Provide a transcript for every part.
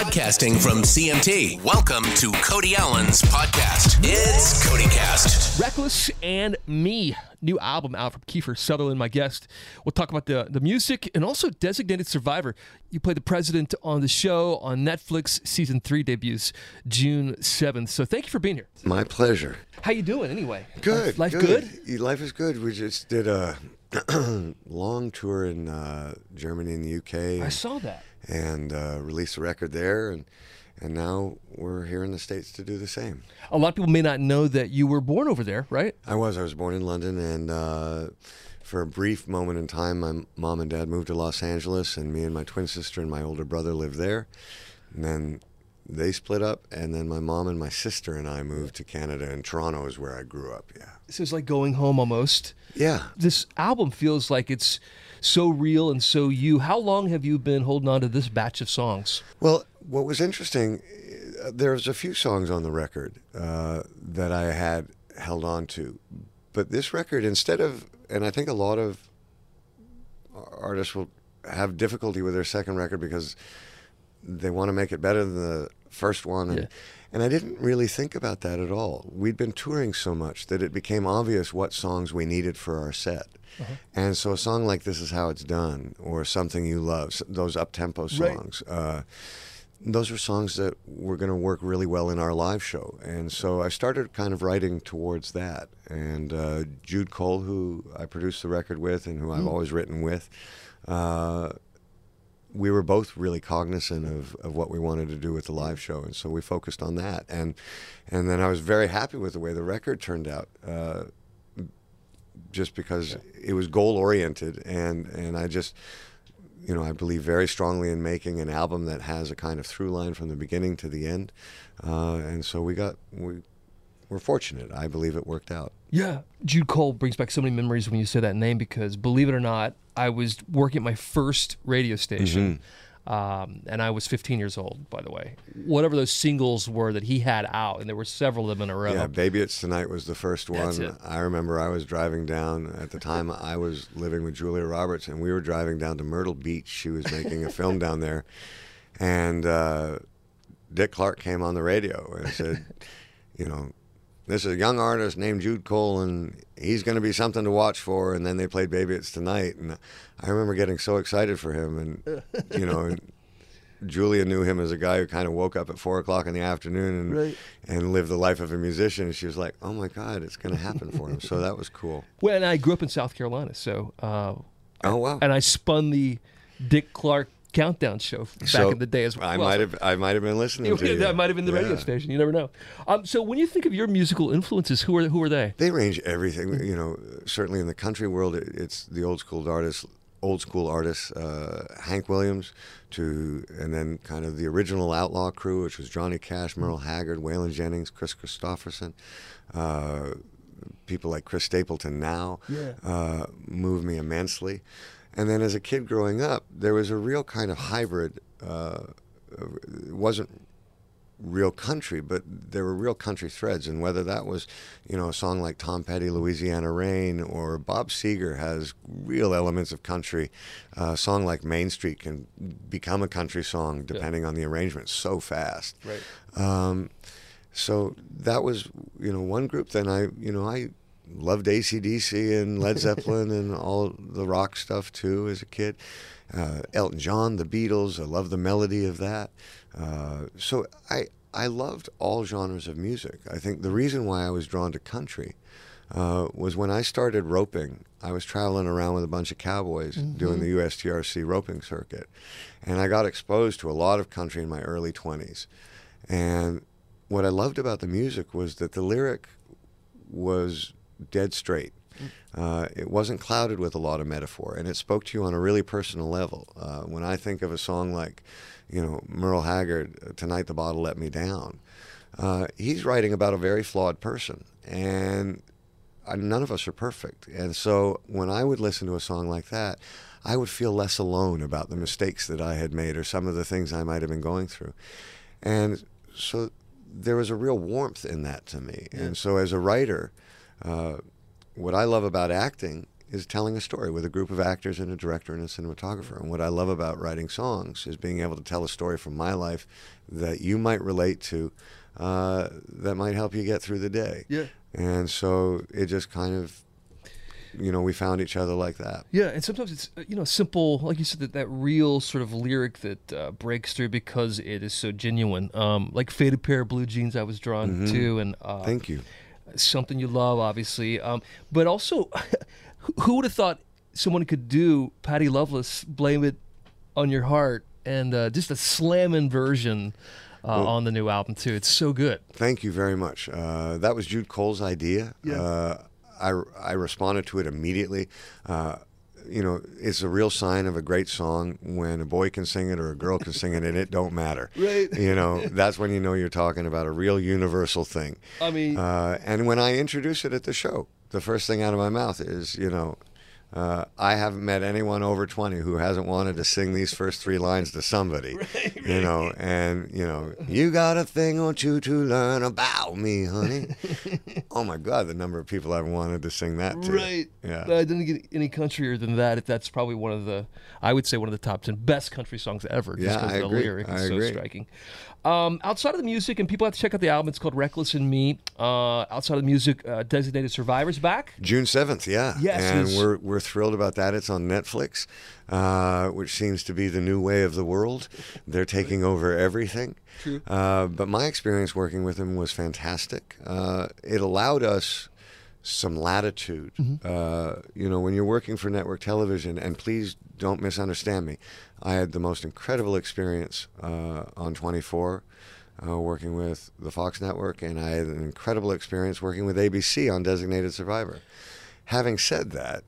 Podcasting from CMT. Welcome to Cody Allen's podcast. It's CodyCast. Reckless and Me, new album out from Kiefer Sutherland, my guest. We'll talk about the, the music and also Designated Survivor. You play the president on the show on Netflix. Season three debuts June 7th. So thank you for being here. My pleasure. How you doing anyway? Good. Life, life good? good? Life is good. We just did a long tour in uh, Germany and the UK. I saw that. And uh, released a record there, and and now we're here in the states to do the same. A lot of people may not know that you were born over there, right? I was. I was born in London, and uh, for a brief moment in time, my mom and dad moved to Los Angeles, and me and my twin sister and my older brother lived there. And then they split up, and then my mom and my sister and I moved to Canada, and Toronto is where I grew up. Yeah. This is like going home almost. Yeah. This album feels like it's so real and so you. How long have you been holding on to this batch of songs? Well, what was interesting, uh, there's a few songs on the record uh, that I had held on to, but this record, instead of, and I think a lot of artists will have difficulty with their second record because they want to make it better than the first one. And, Yeah. and I didn't really think about that at all. We'd been touring so much that it became obvious what songs we needed for our set. And so a song like This Is How It's Done or Something You Love, those up tempo Right. songs, uh, those are songs that were going to work really well in our live show. And so I started kind of writing towards that. And uh, Jude Cole, who I produced the record with and who I've always written with, uh, we were both really cognizant of, of what we wanted to do with the live show, and so we focused on that. And and then I was very happy with the way the record turned out, uh, just because it was goal oriented, and and I just. You know, I believe very strongly in making an album that has a kind of through line from the beginning to the end, uh, and so we got we we're fortunate. I believe it worked out. Yeah. Jude Cole brings back so many memories when you say that name because believe it or not, I was working at my first radio station. Um, and I was 15 years old, by the way. Whatever those singles were that he had out, and there were several of them in a row. Yeah, Baby It's Tonight was the first one. I remember I was driving down, at the time I was living with Julia Roberts, and we were driving down to Myrtle Beach. She was making a film down there. And uh, Dick Clark came on the radio and said, you know, this is a young artist named Jude Cole, and he's going to be something to watch for. And then they played Baby It's Tonight. And I remember getting so excited for him. And, you know, Julia knew him as a guy who kind of woke up at four o'clock in the afternoon and Right. and lived the life of a musician. And she was like, "Oh my God, it's going to happen for him." So that was cool. Well, and I grew up in South Carolina, so uh, Oh wow! and I spun the Dick Clark countdown show back So in the day as well. I might have I might have been listening to Yeah, that might have been the radio station. You never know. Um, so when you think of your musical influences, who are who are they? They range everything. You know, certainly in the country world, it, it's the old school artists, old school artists, uh, Hank Williams, to and then kind of the original Outlaw crew, which was Johnny Cash, Merle Haggard, Waylon Jennings, Kris Kristofferson. Uh, people like Chris Stapleton now Yeah. uh, move me immensely. And then as a kid growing up, there was a real kind of hybrid. Uh, it wasn't real country, but there were real country threads. And whether that was, you know, a song like Tom Petty, Louisiana Rain, or Bob Seger has real elements of country. Uh, a song like Main Street can become a country song depending on the arrangement so fast. Right. Um, so that was, you know, one group. Then I, you know, I loved ACDC and Led Zeppelin and all the rock stuff too as a kid. Uh, Elton John, the Beatles. I love the melody of that. Uh, so I I loved all genres of music. I think the reason why I was drawn to country uh, was when I started roping. I was traveling around with a bunch of cowboys doing the USTRC roping circuit, and I got exposed to a lot of country in my early 20s. And what I loved about the music was that the lyric was dead straight. Uh, it wasn't clouded with a lot of metaphor, and it spoke to you on a really personal level. Uh, when I think of a song like, you know, Merle Haggard, "Tonight the Bottle Let Me Down," uh, he's writing about a very flawed person, and uh, none of us are perfect. And so when I would listen to a song like that, I would feel less alone about the mistakes that I had made or some of the things I might have been going through. And so there was a real warmth in that to me. And so as a writer, uh, what I love about acting is telling a story with a group of actors and a director and a cinematographer. And what I love about writing songs is being able to tell a story from my life that you might relate to, uh, that might help you get through the day. Yeah. And so it just kind of, you know, we found each other like that. Yeah, and sometimes it's uh, you know simple, like you said, that that real sort of lyric that uh, breaks through because it is so genuine. Um, like "Faded Pair of Blue Jeans," I was drawn to, and uh, Thank you. Something you love, obviously. Um, but also, who- would have thought someone could do Patty Loveless, "Blame It on Your Heart," and uh, just a slamming version uh, on the new album too. It's so good. Thank you very much. Uh, that was Jude Cole's idea. Yeah. Uh, I, I responded to it immediately. You know, it's a real sign of a great song when a boy can sing it or a girl can sing it, and it don't matter. Right. You know, that's when you know you're talking about a real universal thing. I mean, Uh, and when I introduce it at the show, the first thing out of my mouth is, you know, uh, I haven't met anyone over 20 who hasn't wanted to sing these first three lines to somebody, you know, and, you know, you got a thing or two to learn about me, honey. oh my God, the number of people I've wanted to sing that to. Right. Yeah. I didn't get any countrier than that. If that's probably one of the, I would say one of the top ten best country songs ever. Just Yeah, I the agree. lyric is I so agree. striking. Um, outside of the music, and people have to check out the album. It's called Reckless and Me. Uh, outside of the music, uh, Designated Survivors back. June seventh, yeah. Yes, and it's- we're we're thrilled about that. It's on Netflix, uh, which seems to be the new way of the world. They're taking over everything. True. Uh, but my experience working with them was fantastic. Uh, it allowed us some latitude. Uh, you know, when you're working for network television, and please don't misunderstand me, I had the most incredible experience uh, on 24. Uh, working with the Fox network, and I had an incredible experience working with ABC on Designated Survivor. Having said that,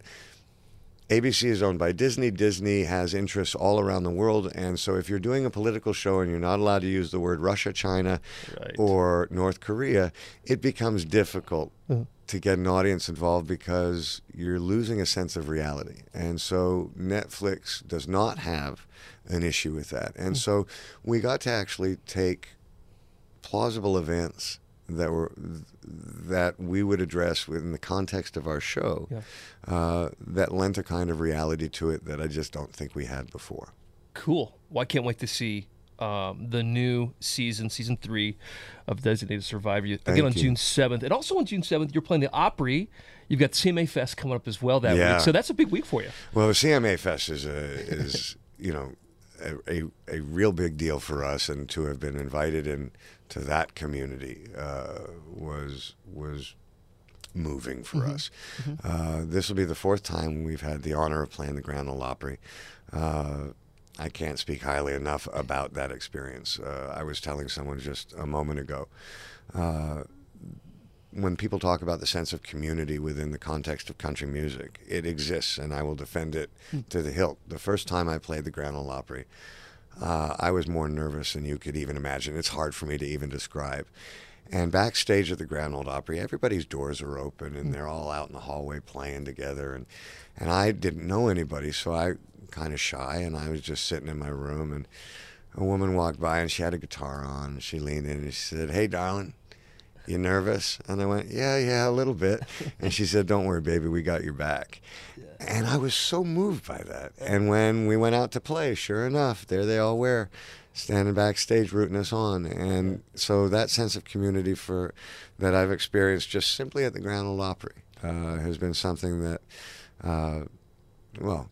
ABC is owned by Disney. Disney has interests all around the world. And so if you're doing a political show and you're not allowed to use the word Russia, China, Right. or North Korea, it becomes difficult mm-hmm. to get an audience involved because you're losing a sense of reality. And so Netflix does not have an issue with that. And mm. so we got to actually take plausible events that were that we would address within the context of our show Yeah. uh, that lent a kind of reality to it that I just don't think we had before. Cool. Well, I can't wait to see um, the new season, season three of Designated Survivor. Again Thank on you. June seventh, and also on June seventh, you're playing the Opry. You've got CMA Fest coming up as well that Yeah. week, so that's a big week for you. Well, CMA Fest is a, is you know a, a, a real big deal for us, and to have been invited in to that community uh, was was moving for us. Uh, this will be the fourth time we've had the honor of playing the Grand Ole Opry. Uh, I can't speak highly enough about that experience. Uh, I was telling someone just a moment ago. When people talk about the sense of community within the context of country music, it exists, and I will defend it to the hilt. The first time I played the Grand Ole Opry, uh, I was more nervous than you could even imagine. It's hard for me to even describe. And backstage at the Grand Ole Opry, everybody's doors are open, and they're all out in the hallway playing together. And and I didn't know anybody, so I kind of shy, and I was just sitting in my room, and a woman walked by, and she had a guitar on. She leaned in and she said, "Hey, darling." You nervous? And I went, Yeah, yeah, a little bit. And she said, Don't worry, baby, we got your back. And I was so moved by that. And when we went out to play, sure enough, there they all were, standing backstage rooting us on. And so that sense of community for that I've experienced just simply at the Grand Ole Opry uh, has been something that, uh, well,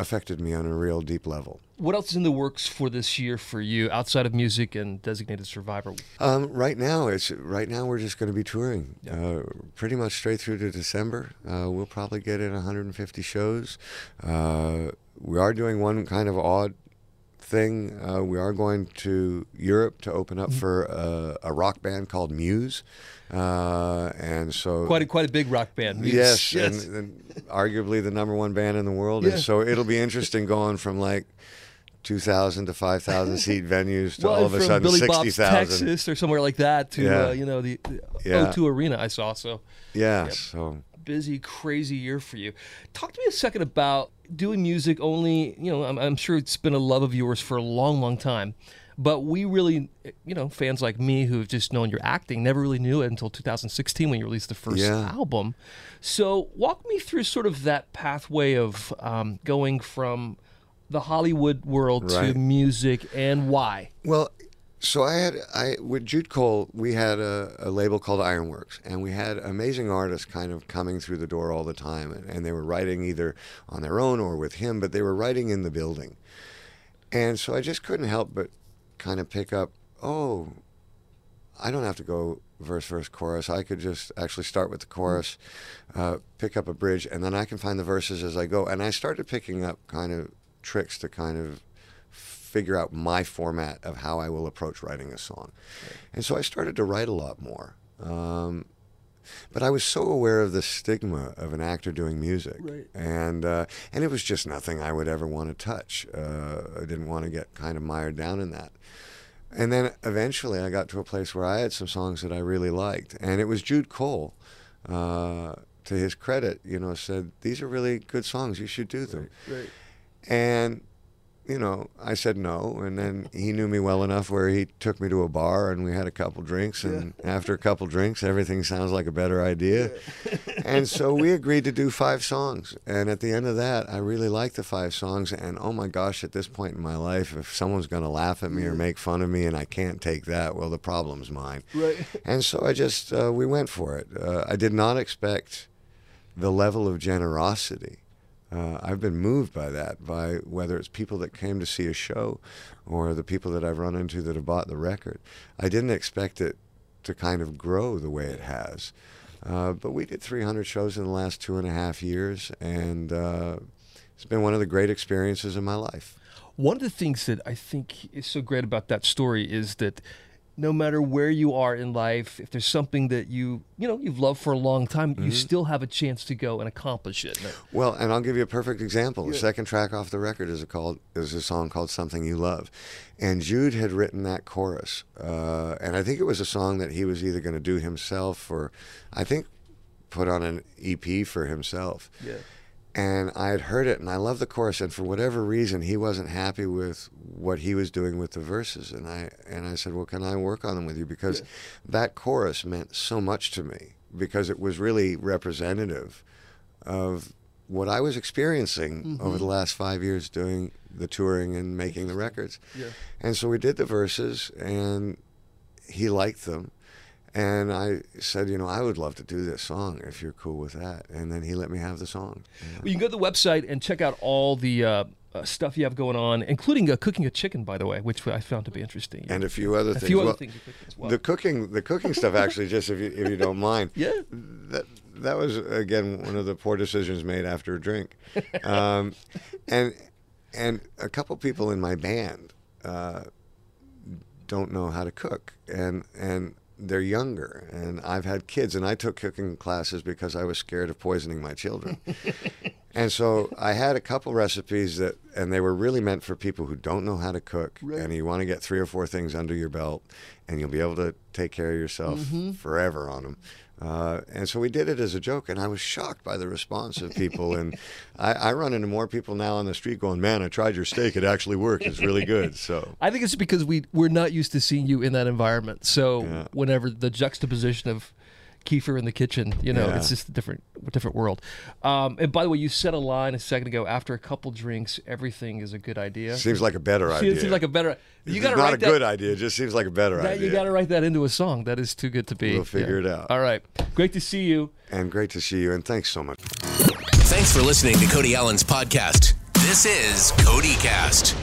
affected me on a real deep level. What else is in the works for this year for you outside of music and Designated Survivor? Um, right now, it's right now we're just going to be touring, uh, pretty much straight through to December. Uh, we'll probably get in 150 shows. Uh, we are doing one kind of odd thing. Uh, we are going to Europe to open up for a, a rock band called Muse, uh, and so Quite a quite a big rock band. Muse. Yes, yes. And, and arguably the number one band in the world. Yeah. And so it'll be interesting going from like 2,000 to 5,000 seat venues to well, all of a sudden 60,000. Texas or somewhere like that to Yeah. uh, you know the, the Yeah. O2 Arena I saw. So Yeah, Yep. so busy, crazy year for you. Talk to me a second about doing music only. You know, I'm, I'm sure it's been a love of yours for a long, long time. But we really, you know, fans like me who've just known your acting never really knew it until 2016 when you released the first Yeah. album. So walk me through sort of that pathway of um, going from the Hollywood world Right. to music and why. Well, so I had I with Jude Cole, we had a, a label called Ironworks, and we had amazing artists kind of coming through the door all the time, and, and they were writing either on their own or with him, but they were writing in the building, and so I just couldn't help but kind of pick up, oh, I don't have to go verse verse chorus. I could just actually start with the chorus, uh, pick up a bridge, and then I can find the verses as I go. And I started picking up kind of tricks to kind of figure out my format of how I will approach writing a song. And so I started to write a lot more. Um, but I was so aware of the stigma of an actor doing music, Right. and uh, and it was just nothing I would ever want to touch. Uh, I didn't want to get kind of mired down in that. And then eventually, I got to a place where I had some songs that I really liked, and it was Jude Cole. Uh, to his credit, you know, said these are really good songs. You should do them. Right. And, you know, I said no. And then he knew me well enough where he took me to a bar and we had a couple drinks. And after a couple drinks, everything sounds like a better idea. and so we agreed to do five songs. And at the end of that, I really liked the five songs. And oh my gosh, at this point in my life, if someone's going to laugh at me or make fun of me and I can't take that, well, the problem's mine. Right. And so I just, uh, we went for it. Uh, I did not expect the level of generosity. Uh, I've been moved by that, by whether it's people that came to see a show or the people that I've run into that have bought the record. I didn't expect it to kind of grow the way it has. Uh, but we did 300 shows in the last two and a half years, and uh, it's been one of the great experiences in my life. One of the things that I think is so great about that story is that no matter where you are in life, if there's something that you you know you've loved for a long time, Mm-hmm. you still have a chance to go and accomplish it. Well, and I'll give you a perfect example. The second track off the record is a called is a song called "Something You Love," and Jude had written that chorus, uh, and I think it was a song that he was either going to do himself or, I think, put on an EP for himself. Yeah. And I had heard it, and I love the chorus. And for whatever reason, he wasn't happy with what he was doing with the verses. And I and I said, "Well, can I work on them with you?" Because that chorus meant so much to me because it was really representative of what I was experiencing mm-hmm. over the last five years doing the touring and making the records. Yeah. And so we did the verses, and he liked them. And I said, you know, I would love to do this song if you're cool with that. And then he let me have the song. Well, you can go to the website and check out all the uh, uh, stuff you have going on, including uh, cooking a chicken, by the way, which I found to be interesting. And a few other a things. few other Well, things you as well. The cooking, the cooking stuff, actually, just if you if you don't mind. Yeah. That that was again one of the poor decisions made after a drink, um, and and a couple people in my band uh, don't know how to cook, and and they're younger, and I've had kids, and I took cooking classes because I was scared of poisoning my children. And so I had a couple recipes that, and they were really meant for people who don't know how to cook, and you want to get three or four things under your belt, and you'll be able to take care of yourself mm-hmm. forever on them. Uh, and so we did it as a joke, and I was shocked by the response of people. and I, I run into more people now on the street going, "Man, I tried your steak; it actually worked. It's really good." So I think it's because we we're not used to seeing you in that environment. So Yeah. whenever the juxtaposition of Kiefer in the kitchen, you know, Yeah. it's just a different different world. Um, and by the way, you said a line a second ago. After a couple drinks, everything is a good idea. seems like a better idea. Seems, seems like a better. You It's got to not write a that. good idea. It just seems like a better that- idea. you got to write that into a song. That is too good to be. We'll figure it out. All right. Great to see you. and great to see you, and thanks so much. Thanks for listening to Cody Allen's podcast. This is Cody Cast.